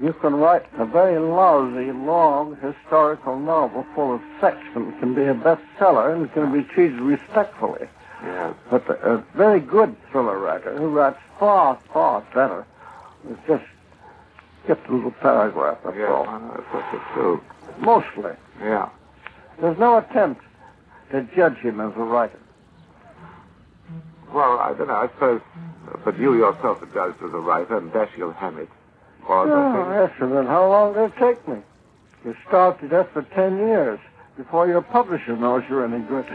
You can write a very lousy, long historical novel full of sex and it can be a bestseller and it can be treated respectfully. Yeah. But a, very good thriller writer who writes far, far better is just get a little paragraph, that's Yeah, all. that's what you do. Mostly. Yeah. There's no attempt to judge him as a writer. Well, I don't know. I suppose, uh, but you yourself are judged as a writer, and Dashiell Hammett. Or Oh, yes, and then how long did it take me? You starved to death for ten years before your publisher knows you're any good.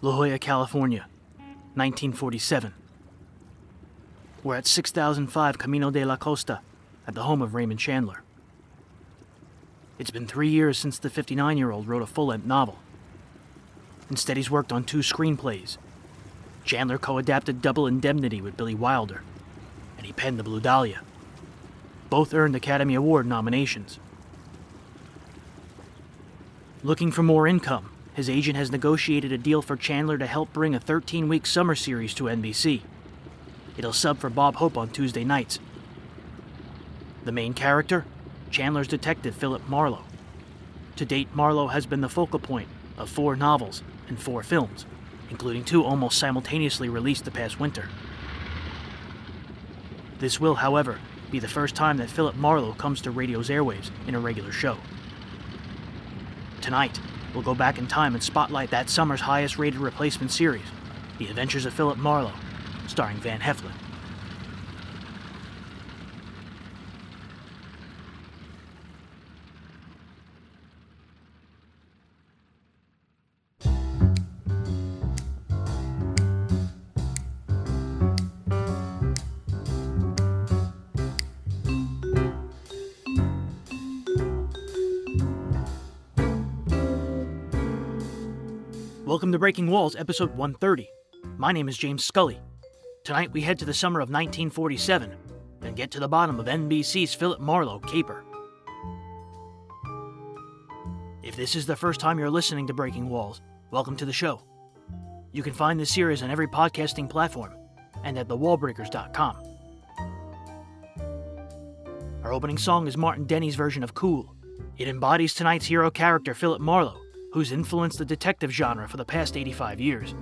La Jolla, California, 1947. We're at 6005 Camino de la Costa, at the home of Raymond Chandler. It's been three years since the 59 year old wrote a full length novel. Instead, he's worked on two screenplays. Chandler co adapted Double Indemnity with Billy Wilder, and he penned The Blue Dahlia. Both earned Academy Award nominations. Looking for more income, his agent has negotiated a deal for Chandler to help bring a 13 week summer series to NBC. It'll sub for Bob Hope on Tuesday nights. The main character? Chandler's detective Philip Marlowe. To date, Marlowe has been the focal point of four novels and four films, including two almost simultaneously released the past winter. This will, however, be the first time that Philip Marlowe comes to radio's airwaves in a regular show. Tonight, we'll go back in time and spotlight that summer's highest rated replacement series, The Adventures of Philip Marlowe, starring Van Heflin. Welcome to Breaking Walls, episode 130. My name is James Scully. Tonight we head to the summer of 1947 and get to the bottom of NBC's Philip Marlowe caper. If this is the first time you're listening to Breaking Walls, welcome to the show. You can find this series on every podcasting platform and at thewallbreakers.com. Our opening song is Martin Denny's version of Cool. It embodies tonight's hero character, Philip Marlowe, who's influenced the detective genre for the past 85 years.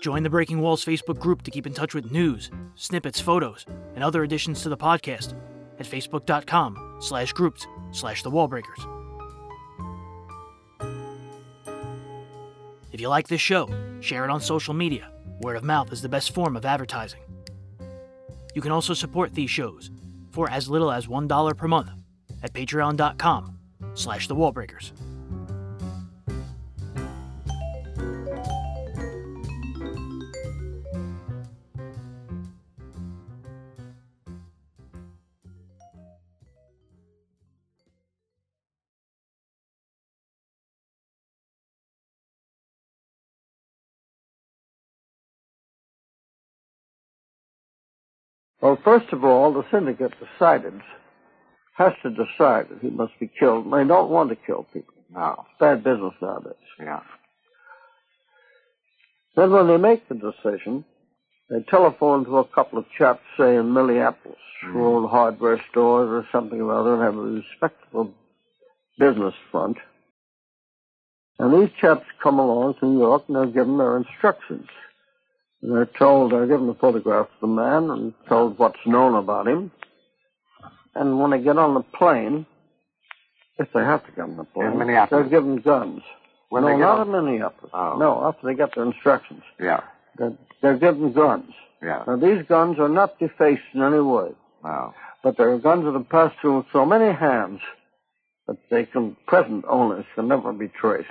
Join the Breaking Walls Facebook group to keep in touch with news, snippets, photos, and other additions to the podcast at facebook.com slash groups slash the wallbreakers. If you like this show, share it on social media. Word of mouth is the best form of advertising. You can also support these shows for as little as $1 per month at patreon.com slash the wallbreakers. Well, first of all, the syndicate decided, has to decide that he must be killed. And they don't want to kill people. No. It's bad business nowadays. Yeah. Then when they make the decision, they telephone to a couple of chaps, say in Minneapolis, mm-hmm. who own hardware stores or something or other and have a respectable business front. And these chaps come along to New York and they're given their instructions. And they're told, they're given a photograph of the man and told what's known about him. And when they get on the plane, if they have to get on the plane, In Minneapolis. they're given guns. When no, not on- in Minneapolis. Oh. No, after they get their instructions. Yeah. They're, they're given guns. Yeah. Now, these guns are not defaced in any way, No. but they're guns that have passed through so many hands that they can, present owners can never be traced.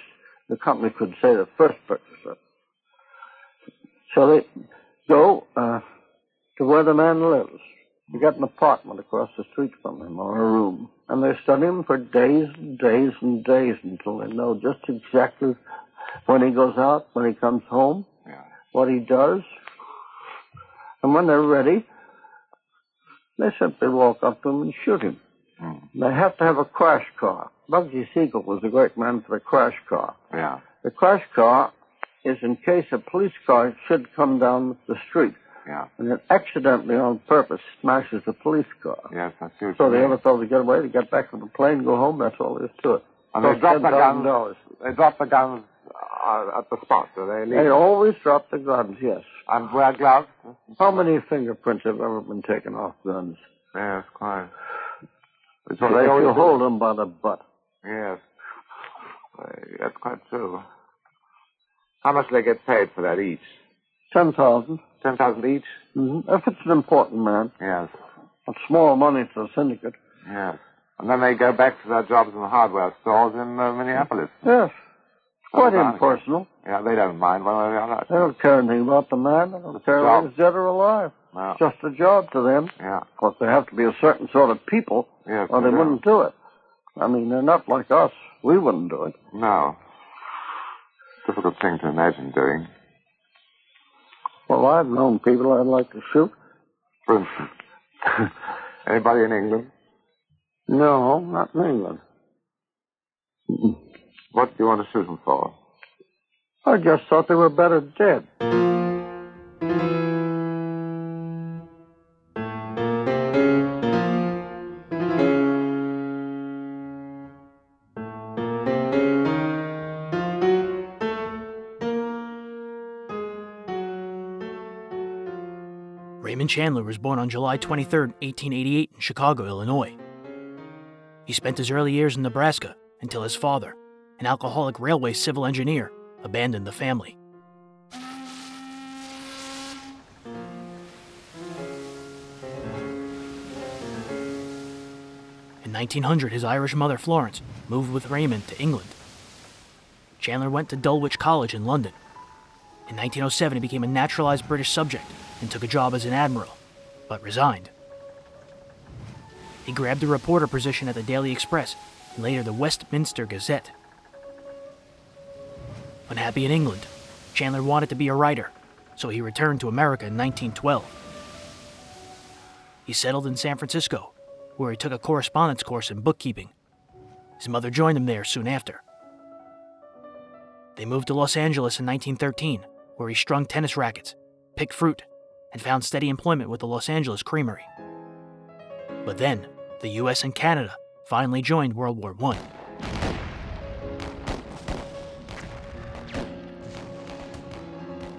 The company could say the first purchaser. So they go uh, to where the man lives. You get an apartment across the street from him or a room. And they study him for days and days and days until they know just exactly when he goes out, when he comes home, Yeah. what he does. And when they're ready, they simply walk up to him and shoot him. Mm. They have to have a crash car. Bugsy Siegel was a great man for the crash car. Yeah. The crash car is in case a police car should come down the street Yeah. and it accidentally on purpose smashes the police car. Yes, I see So you they mean. ever thought to get away, they get back to the plane, go home, that's all there is to it. And they Cost drop the guns. $10,000. They drop the guns uh, at the spot, do they? Leave? They always drop the guns, yes. And wear gloves? How many fingerprints have ever been taken off guns? Yes, quite. So So if they always you hold them by the butt. Yes. That's quite true. How much do they get paid for that each? Ten thousand. Ten thousand each? Mm-hmm. If it's an important man, Yes. it's small money to the syndicate. Yes. And then they go back to their jobs in the hardware stores in uh, Minneapolis. Yes. Quite Oh, impersonal. Yeah, they don't mind one way or the They don't care anything about the man. They don't It's care whether he's dead or alive. No. It's just a job to them. Yeah. Of course, they have to be a certain sort of people, Yes. or they do. wouldn't do it. I mean, they're not like us. We wouldn't do it. No. Difficult thing to imagine doing. Well, I've known people I'd like to shoot. Anybody in England? No, not in England. What do you want to shoot them for? I just thought they were better dead. Chandler was born on July 23, 1888, in Chicago, Illinois. He spent his early years in Nebraska until his father, an alcoholic railway civil engineer, abandoned the family. In 1900, his Irish mother, Florence, moved with Raymond to England. Chandler went to Dulwich College in London. In 1907, he became a naturalized British subject and took a job as an admiral, but resigned. He grabbed a reporter position at the Daily Express and later the Westminster Gazette. Unhappy in England, Chandler wanted to be a writer, so he returned to America in 1912. He settled in San Francisco, where he took a correspondence course in bookkeeping. His mother joined him there soon after. They moved to Los Angeles in 1913, where he strung tennis rackets, picked fruit, and found steady employment with the Los Angeles Creamery. But then, the US and Canada finally joined World War I.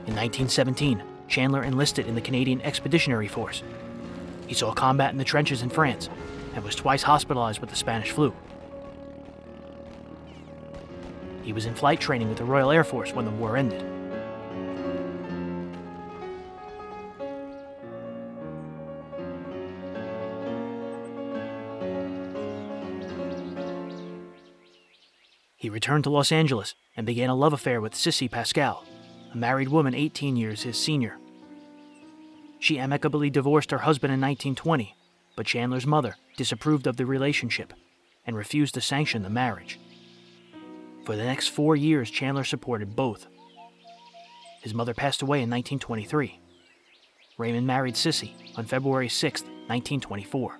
In 1917, Chandler enlisted in the Canadian Expeditionary Force. He saw combat in the trenches in France and was twice hospitalized with the Spanish flu. He was in flight training with the Royal Air Force when the war ended. He returned to Los Angeles and began a love affair with Cissy Pascal, a married woman 18 years his senior. She amicably divorced her husband in 1920, but Chandler's mother disapproved of the relationship and refused to sanction the marriage. For the next four years, Chandler supported both. His mother passed away in 1923. Raymond married Cissy on February 6, 1924.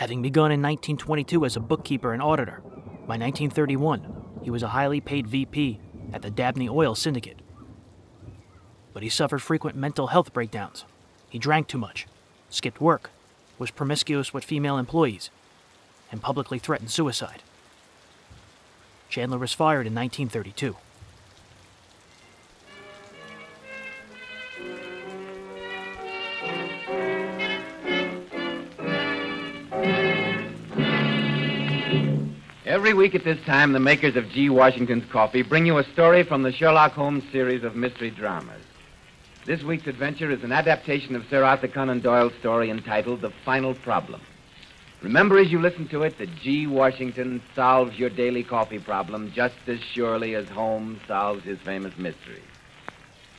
Having begun in 1922 as a bookkeeper and auditor, by 1931 he was a highly paid VP at the Dabney Oil Syndicate. But he suffered frequent mental health breakdowns. He drank too much, skipped work, was promiscuous with female employees, and publicly threatened suicide. Chandler was fired in 1932. Week at this time, the makers of G. Washington's Coffee bring you a story from the Sherlock Holmes series of mystery dramas. This week's adventure is an adaptation of Sir Arthur Conan Doyle's story entitled The Final Problem. Remember as you listen to it that G. Washington solves your daily coffee problem just as surely as Holmes solves his famous mysteries.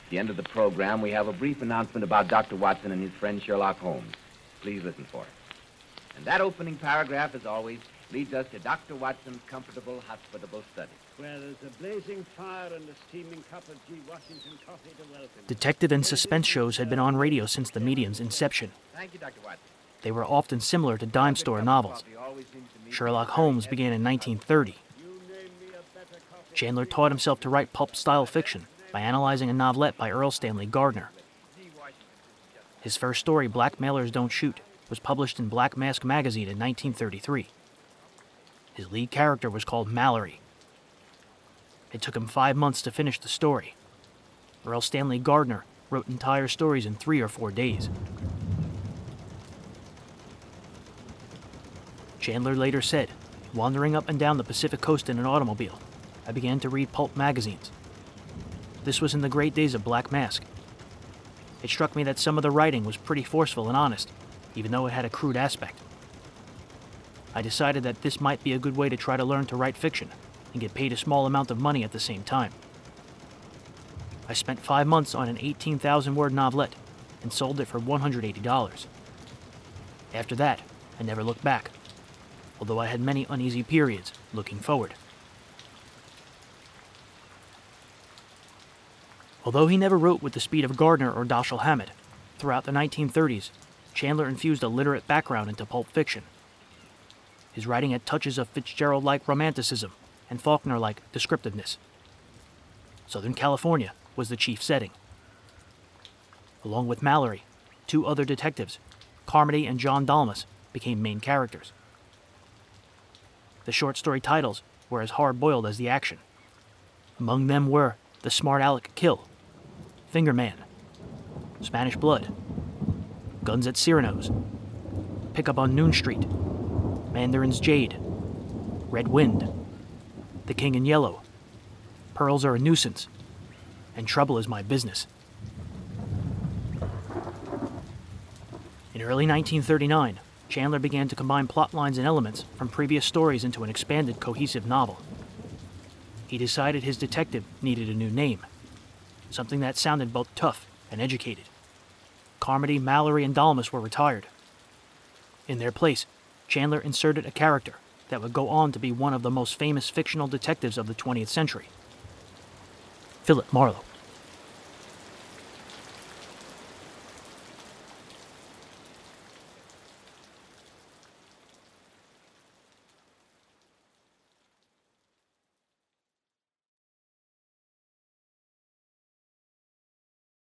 At the end of the program, we have a brief announcement about Dr. Watson and his friend Sherlock Holmes. Please listen for it. And that opening paragraph, as always, leads us to Dr. Watson's comfortable, hospitable study. Where there's a blazing fire and a steaming cup of G. Washington coffee to welcome. Detective and suspense shows had been on radio since the medium's inception. Thank you, Dr. Watson. They were often similar to dime store novels. Sherlock Holmes began in 1930. Chandler taught himself to write pulp style fiction by analyzing a novelette by Erle Stanley Gardner. His first story, Blackmailers Don't Shoot, was published in Black Mask magazine in 1933. His lead character was called Mallory. It took him five months to finish the story. Erle Stanley Gardner wrote entire stories in three or four days. Chandler later said, wandering up and down the Pacific coast in an automobile, I began to read pulp magazines. This was in the great days of Black Mask. It struck me that some of the writing was pretty forceful and honest, even though it had a crude aspect. I decided that this might be a good way to try to learn to write fiction and get paid a small amount of money at the same time. I spent five months on an 18,000 word novelette and sold it for $180. After that, I never looked back, although I had many uneasy periods looking forward. Although he never wrote with the speed of Gardner or Dashiell Hammett, throughout the 1930s, Chandler infused a literate background into pulp fiction. His writing had touches of Fitzgerald like romanticism and Faulkner like descriptiveness. Southern California was the chief setting. Along with Mallory, two other detectives, Carmody and John Dalmas, became main characters. The short story titles were as hard boiled as the action. Among them were The Smart Aleck Kill, Finger Man, Spanish Blood, Guns at Cyrano's, Pickup on Noon Street, Mandarin's Jade, Red Wind, The King in Yellow, Pearls Are a Nuisance, and Trouble is My Business. In early 1939, Chandler began to combine plot lines and elements from previous stories into an expanded, cohesive novel. He decided his detective needed a new name, something that sounded both tough and educated. Carmody, Mallory, and Dalmas were retired. In their place, Chandler inserted a character that would go on to be one of the most famous fictional detectives of the 20th century Philip Marlowe.